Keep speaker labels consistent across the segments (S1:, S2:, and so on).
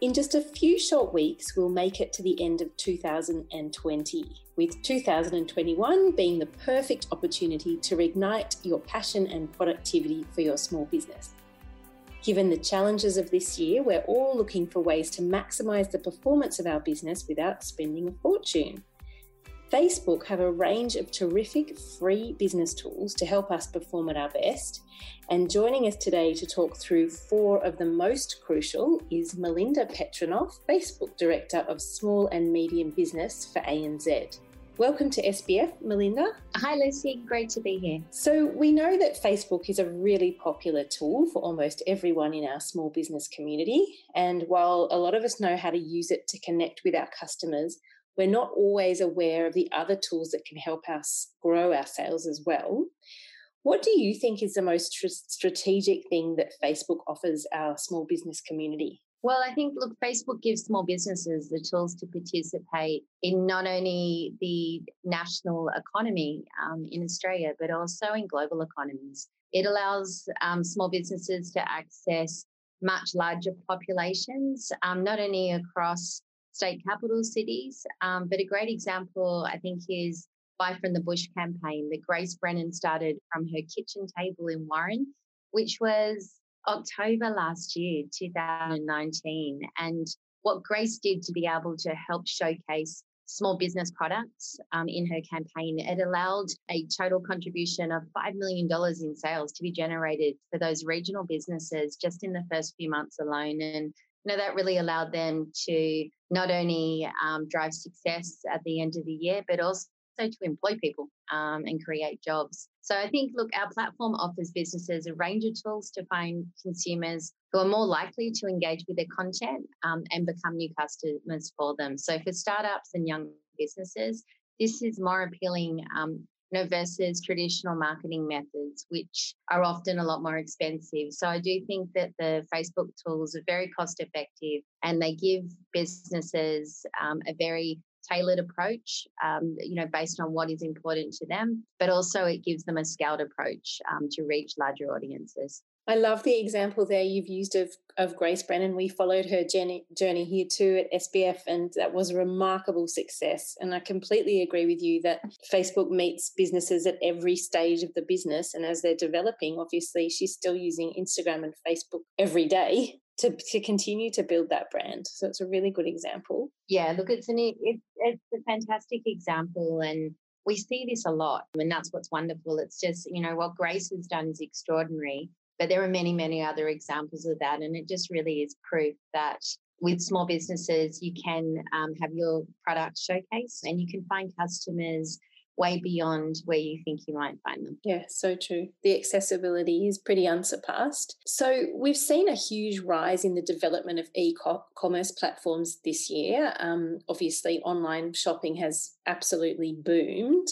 S1: In just a few short weeks, we'll make it to the end of 2020, with 2021 being the perfect opportunity to reignite your passion and productivity for your small business. Given the challenges of this year, we're all looking for ways to maximise the performance of our business without spending a fortune. Facebook have a range of terrific free business tools to help us perform at our best. And joining us today to talk through four of the most crucial is Melinda Petrunoff, Facebook Director of Small and Medium Business for ANZ. Welcome to SBF, Melinda.
S2: Hi, Lucy. Great to be here.
S1: So, we know that Facebook is a really popular tool for almost everyone in our small business community. And while a lot of us know how to use it to connect with our customers, we're not always aware of the other tools that can help us grow our sales as well. What do you think is the most tr- strategic thing that Facebook offers our small business community?
S2: Well, I think, look, Facebook gives small businesses the tools to participate in not only the national economy um, in Australia, but also in global economies. It allows um, small businesses to access much larger populations, um, not only across state capital cities. Um, but a great example, I think, is Buy from the Bush campaign that Grace Brennan started from her kitchen table in Warren, which was October last year, 2019. And what Grace did to be able to help showcase small business products um, in her campaign, it allowed a total contribution of $5 million in sales to be generated for those regional businesses just in the first few months alone. And you know, that really allowed them to not only um, drive success at the end of the year, but also to employ people um, and create jobs. So I think, look, our platform offers businesses a range of tools to find consumers who are more likely to engage with their content um, and become new customers for them. So for startups and young businesses, this is more appealing um, know, versus traditional marketing methods, which are often a lot more expensive. So I do think that the Facebook tools are very cost effective and they give businesses um, a very tailored approach, um, you know, based on what is important to them, but also it gives them a scaled approach um, to reach larger audiences.
S1: I love the example there you've used of, of Grace Brennan. We followed her journey, here too at SBF, and that was a remarkable success. And I completely agree with you that Facebook meets businesses at every stage of the business. And as they're developing, obviously, she's still using Instagram and Facebook every day to, to continue to build that brand. So it's a really good example.
S2: Yeah, look, it's an it, it's a fantastic example, and we see this a lot, and that's what's wonderful. It's just you know what Grace has done is extraordinary, but there are many, many other examples of that. And it just really is proof that with small businesses, you can um, have your product showcase and you can find customers way beyond where you think you might find them.
S1: Yeah, so true. The accessibility is pretty unsurpassed. So, we've seen a huge rise in the development of e commerce platforms this year. Um, obviously, online shopping has absolutely boomed.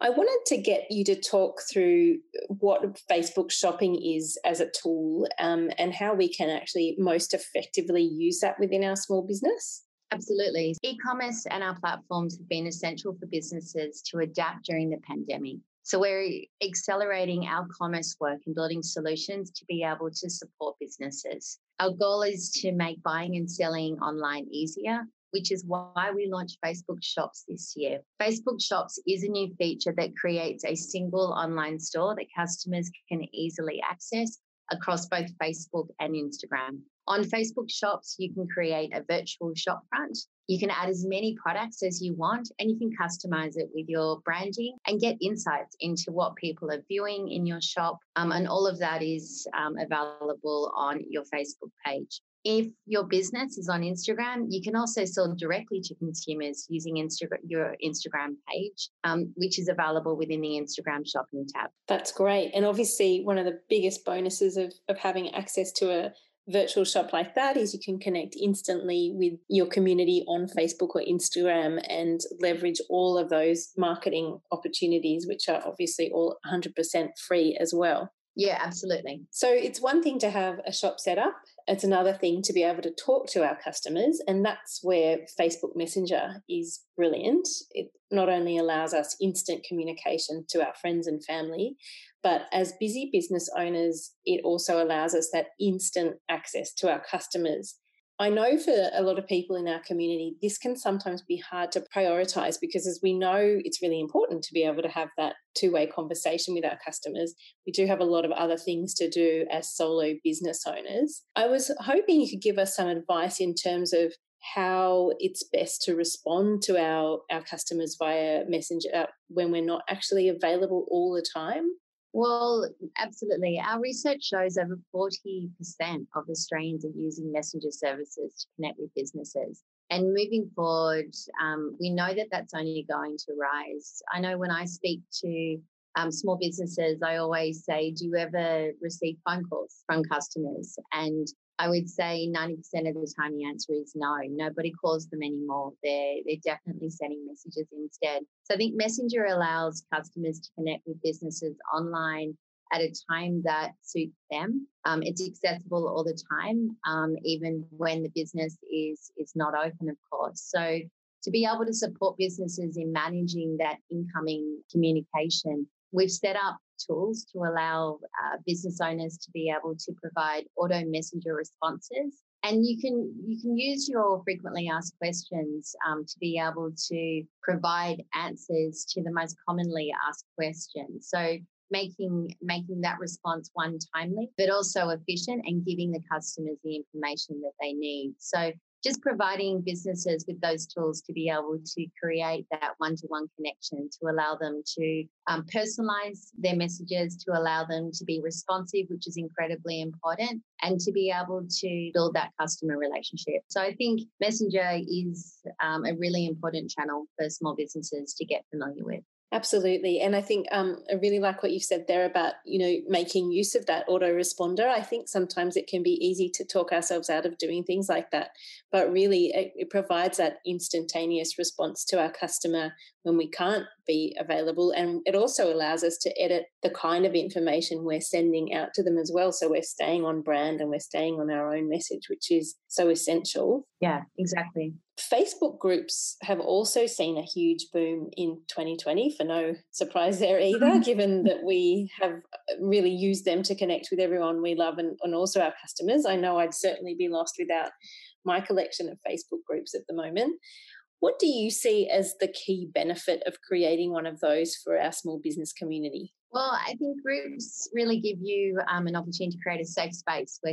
S1: I wanted to get you to talk through what Facebook shopping is as a tool um, and how we can actually most effectively use that within our small business.
S2: Absolutely. E commerce and our platforms have been essential for businesses to adapt during the pandemic. So we're accelerating our commerce work and building solutions to be able to support businesses. Our goal is to make buying and selling online easier which is why we launched Facebook Shops this year. Facebook Shops is a new feature that creates a single online store that customers can easily access across both Facebook and Instagram. On Facebook Shops, you can create a virtual shop front. You can add as many products as you want, and you can customize it with your branding and get insights into what people are viewing in your shop. Um, and all of that is um, available on your Facebook page. If your business is on Instagram, you can also sell directly to consumers using Instagram, your Instagram page, um, which is available within the Instagram shopping tab.
S1: That's great. And obviously, one of the biggest bonuses of, of having access to a virtual shop like that is you can connect instantly with your community on Facebook or Instagram and leverage all of those marketing opportunities, which are obviously all 100% free as well.
S2: Yeah, absolutely.
S1: So it's one thing to have a shop set up, it's another thing to be able to talk to our customers. And that's where Facebook Messenger is brilliant. It not only allows us instant communication to our friends and family, but as busy business owners, it also allows us that instant access to our customers I know for a lot of people in our community, this can sometimes be hard to prioritize because, as we know, it's really important to be able to have that two way conversation with our customers. We do have a lot of other things to do as solo business owners. I was hoping you could give us some advice in terms of how it's best to respond to our, our customers via messenger uh, when we're not actually available all the time
S2: well, absolutely. Our research shows over 40% of Australians are using messenger services to connect with businesses. And moving forward, um, we know that that's only going to rise. I know when I speak to um, small businesses, I always say, Do you ever receive phone calls from customers? And I would say 90% of the time the answer is no. Nobody calls them anymore. They're, they're definitely sending messages instead. So I think Messenger allows customers to connect with businesses online at a time that suits them. Um, it's accessible all the time, um, even when the business is, is not open, of course. So to be able to support businesses in managing that incoming communication, we've set up tools to allow uh, business owners to be able to provide auto messenger responses. And you can you can use your frequently asked questions um, to be able to provide answers to the most commonly asked questions. So making making that response one timely but also efficient and giving the customers the information that they need. So just providing businesses with those tools to be able to create that one-to-one connection to allow them to um, personalize their messages to allow them to be responsive which is incredibly important and to be able to build that customer relationship. So i think messenger is um, a really important channel for small businesses to get familiar with
S1: Absolutely. And I think um, I really like what you've said there about, you know, making use of that autoresponder. I think sometimes it can be easy to talk ourselves out of doing things like that. But really, it, it provides that instantaneous response to our customer when we can't be available. And it also allows us to edit the kind of information we're sending out to them as well. So we're staying on brand and we're staying on our own message, which is so essential.
S2: Yeah, exactly.
S1: Facebook groups have also seen a huge boom in 2020, for no surprise there either, given that we have uh, really used them to connect with everyone we love and, and also our customers. I know I'd certainly be lost without my collection of Facebook groups at the moment. What do you see as the key benefit of creating one of those for our small business community?
S2: Well, I think groups really give you um, an opportunity to create a safe space where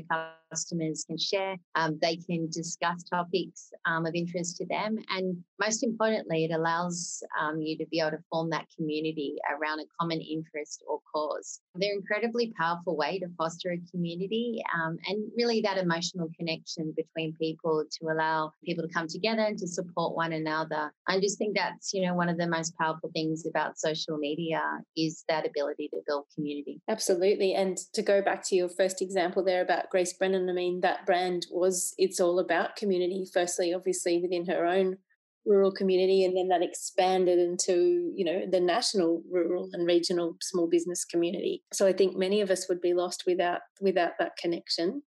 S2: customers can share, um, they can discuss topics um, of interest to them, and most importantly, it allows um, you to be able to form that community around a common interest or cause. They're incredibly powerful way to foster a community um, and really that emotional connection between people to allow people to come together and to support one another. I just think that's you know one of the most powerful things about social media is that ability to build community.
S1: Absolutely, and to go back to your first example there about Grace Brennan, I mean that brand was it's all about community. Firstly, obviously within her own rural community and then that expanded into you know the national rural and regional small business community so i think many of us would be lost without without that connection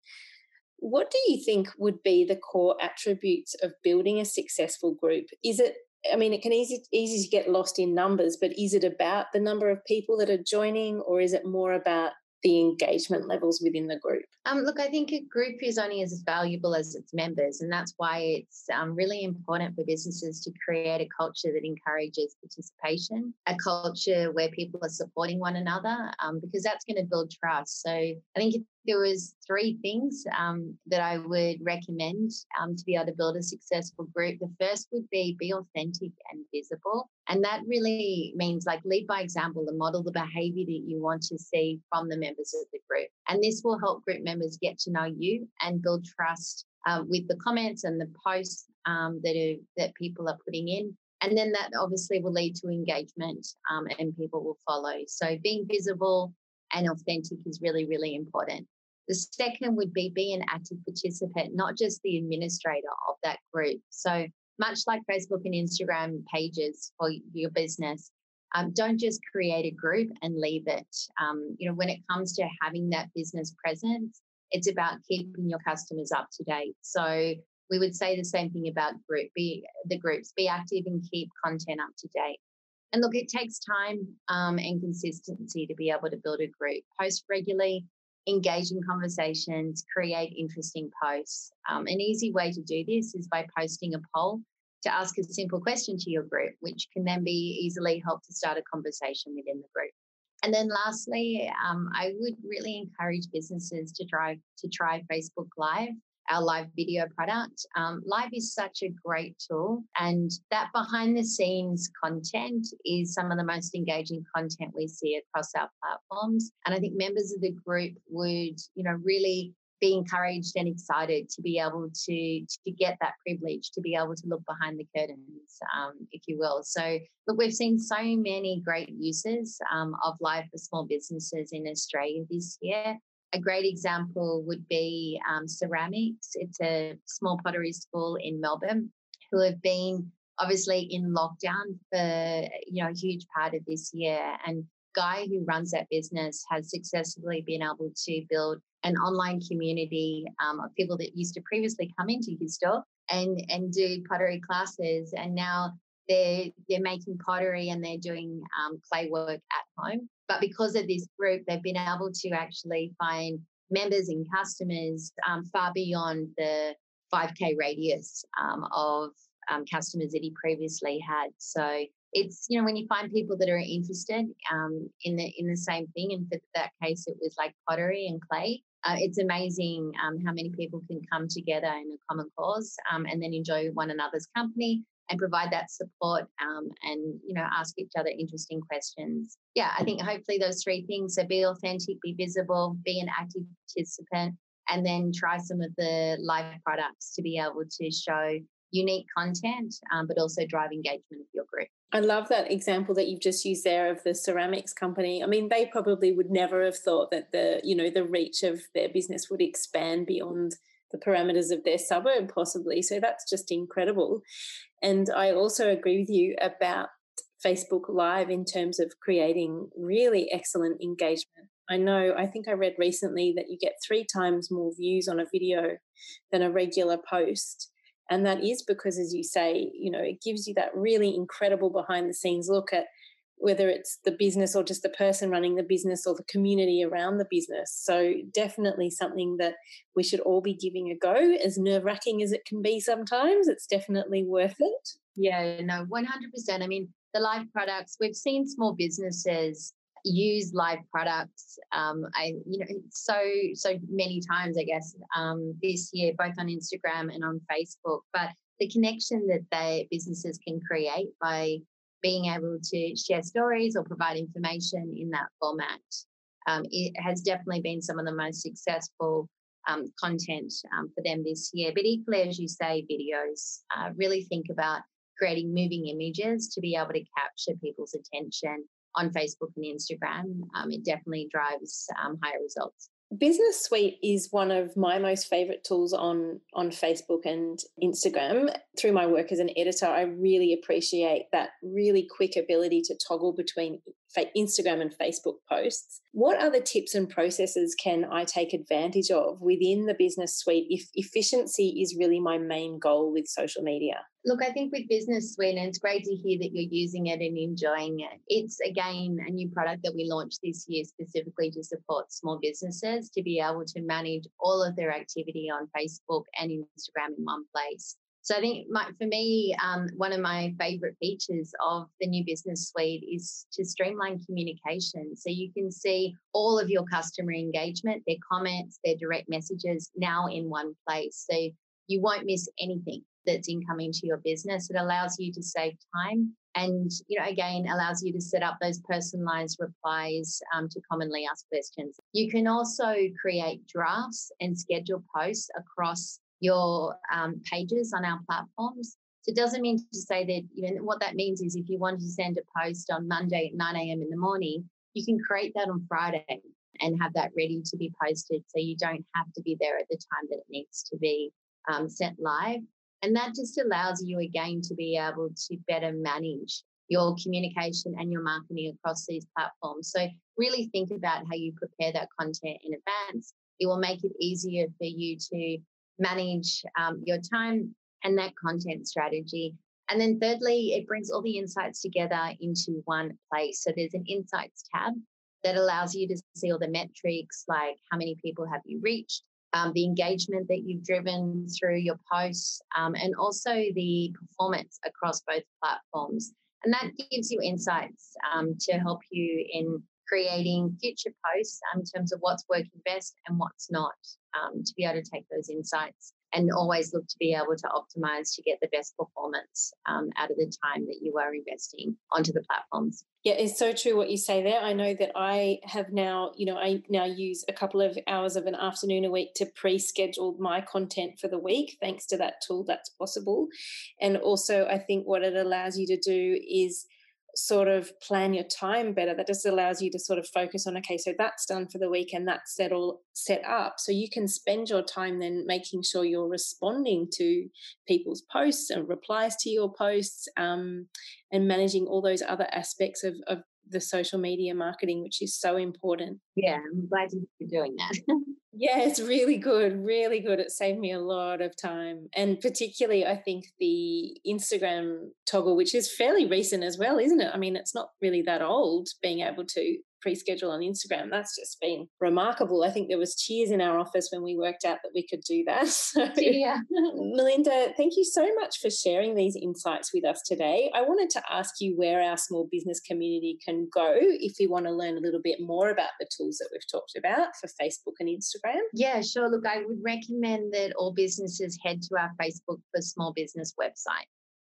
S1: what do you think would be the core attributes of building a successful group is it I mean, it can easy easy to get lost in numbers, but is it about the number of people that are joining, or is it more about the engagement levels within the group?
S2: Um, look, I think a group is only as valuable as its members, and that's why it's um, really important for businesses to create a culture that encourages participation, a culture where people are supporting one another, um, because that's going to build trust. So I think there was three things um, that I would recommend um, to be able to build a successful group. The first would be be authentic and visible. And that really means like lead by example and model the behavior that you want to see from the members of the group. And this will help group members get to know you and build trust um, with the comments and the posts um, that, are, that people are putting in. And then that obviously will lead to engagement um, and people will follow. So being visible and authentic is really, really important. The second would be be an active participant, not just the administrator of that group. So much like Facebook and Instagram pages for your business, um, don't just create a group and leave it. Um, you know, when it comes to having that business presence, it's about keeping your customers up to date. So we would say the same thing about group be the groups be active and keep content up to date and look it takes time um, and consistency to be able to build a group post regularly engage in conversations create interesting posts. Um, an easy way to do this is by posting a poll to ask a simple question to your group which can then be easily helped to start a conversation within the group. And then lastly, um, I would really encourage businesses to try to try Facebook Live our live video product. Um, live is such a great tool, and that behind the scenes content is some of the most engaging content we see across our platforms. And I think members of the group would, you know, really be encouraged and excited to be able to to get that privilege to be able to look behind the curtains, um, if you will. So, look, we've seen so many great uses um, of live for small businesses in Australia this year. A great example would be um, Ceramics. It's a small pottery school in Melbourne who have been obviously in lockdown for you know a huge part of this year. And Guy, who runs that business, has successfully been able to build an online community um, of people that used to previously come into his store and and do pottery classes, and now they're they're making pottery and they're doing um, clay work at home. But because of this group, they've been able to actually find members and customers um, far beyond the 5K radius um, of um, customers that he previously had. So it's you know when you find people that are interested um, in the in the same thing, and for that case, it was like pottery and clay. Uh, it's amazing um, how many people can come together in a common cause um, and then enjoy one another's company and provide that support um, and you know ask each other interesting questions yeah i think hopefully those three things so be authentic be visible be an active participant and then try some of the live products to be able to show unique content um, but also drive engagement of your group
S1: I love that example that you've just used there of the ceramics company. I mean, they probably would never have thought that the, you know, the reach of their business would expand beyond the parameters of their suburb, possibly. So that's just incredible. And I also agree with you about Facebook Live in terms of creating really excellent engagement. I know, I think I read recently that you get three times more views on a video than a regular post. And that is because, as you say, you know, it gives you that really incredible behind the scenes look at whether it's the business or just the person running the business or the community around the business. So, definitely something that we should all be giving a go, as nerve wracking as it can be sometimes. It's definitely worth it.
S2: Yeah, no, 100%. I mean, the live products, we've seen small businesses use live products um, i you know so so many times i guess um, this year both on instagram and on facebook but the connection that they businesses can create by being able to share stories or provide information in that format. Um, it has definitely been some of the most successful um, content um, for them this year. But equally, as you say, videos, uh, really think about creating moving images to be able to capture people's attention on Facebook and Instagram. Um, it definitely drives um, higher results.
S1: Business Suite is one of my most favorite tools on on Facebook and Instagram. Through my work as an editor, I really appreciate that really quick ability to toggle between Instagram and Facebook posts. What other tips and processes can I take advantage of within the business suite if efficiency is really my main goal with social media?
S2: Look, I think with Business Suite, and it's great to hear that you're using it and enjoying it. It's again a new product that we launched this year specifically to support small businesses to be able to manage all of their activity on Facebook and Instagram in one place. So I think my, for me, um, one of my favorite features of the new business suite is to streamline communication. So you can see all of your customer engagement, their comments, their direct messages now in one place. So you won't miss anything that's incoming to your business. It allows you to save time and you know again allows you to set up those personalized replies um, to commonly asked questions you can also create drafts and schedule posts across your um, pages on our platforms. So it doesn't mean to say that, you know, what that means is if you want to send a post on Monday at 9 a.m. in the morning, you can create that on Friday and have that ready to be posted so you don't have to be there at the time that it needs to be um, sent live. And that just allows you again to be able to better manage your communication and your marketing across these platforms. So, really think about how you prepare that content in advance. It will make it easier for you to manage um, your time and that content strategy. And then, thirdly, it brings all the insights together into one place. So, there's an insights tab that allows you to see all the metrics like how many people have you reached, um, the engagement that you've driven through your posts, um, and also the performance across both platforms. And that gives you insights um, to help you in creating future posts um, in terms of what's working best and what's not, um, to be able to take those insights and always look to be able to optimize to get the best performance um, out of the time that you are investing onto the platforms.
S1: Yeah, it's so true what you say there. I know that I have now, you know, I now use a couple of hours of an afternoon a week to pre schedule my content for the week. Thanks to that tool, that's possible. And also, I think what it allows you to do is sort of plan your time better that just allows you to sort of focus on okay so that's done for the week and that's set all set up. So you can spend your time then making sure you're responding to people's posts and replies to your posts um, and managing all those other aspects of, of the social media marketing, which is so important.
S2: Yeah, I'm glad you're doing that.
S1: yeah, it's really good, really good. It saved me a lot of time. And particularly, I think the Instagram toggle, which is fairly recent as well, isn't it? I mean, it's not really that old being able to pre-schedule on Instagram. That's just been remarkable. I think there was cheers in our office when we worked out that we could do that. So,
S2: yeah.
S1: Melinda, thank you so much for sharing these insights with us today. I wanted to ask you where our small business community can go if we want to learn a little bit more about the tools that we've talked about for Facebook and Instagram.
S2: Yeah, sure. Look, I would recommend that all businesses head to our Facebook for Small Business website.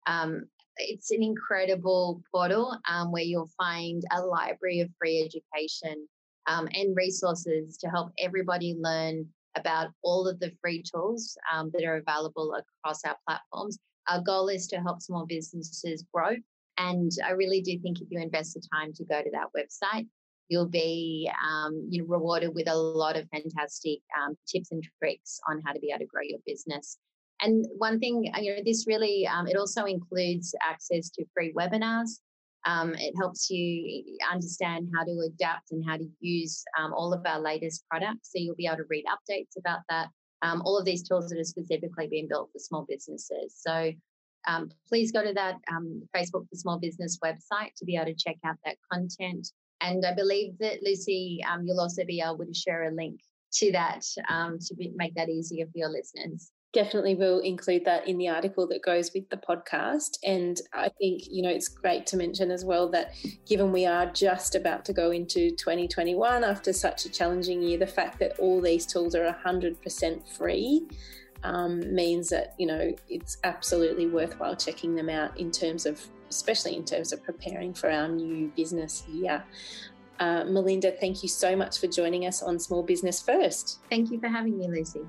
S2: Um, it's an incredible portal um, where you'll find a library of free education um, and resources to help everybody learn about all of the free tools um, that are available across our platforms. Our goal is to help small businesses grow. And I really do think if you invest the time to go to that website, you'll be um, you know, rewarded with a lot of fantastic um, tips and tricks on how to be able to grow your business. And one thing, uh, you know, this really, um, it also includes access to free webinars. Um, it helps you understand how to adapt and how to use um, all of our latest products. So you'll be able to read updates about that. Um, all of these tools that are specifically being built for small businesses. So um, please go to that um, Facebook for Small Business website to be able to check out that content. And I believe that Lucy, you'll also be able to share a link to that to be, make that easier for your listeners
S1: definitely will include that in the article that goes with the podcast. And I think, you know, it's great to mention as well that given we are just about to go into 2021 after such a challenging year, the fact that all these tools are 100% free. Um, means that you know it's absolutely worthwhile checking them out in terms of especially in terms of preparing for our new business year uh, melinda thank you so much for joining us on small business first.
S2: Thank you for having me lucy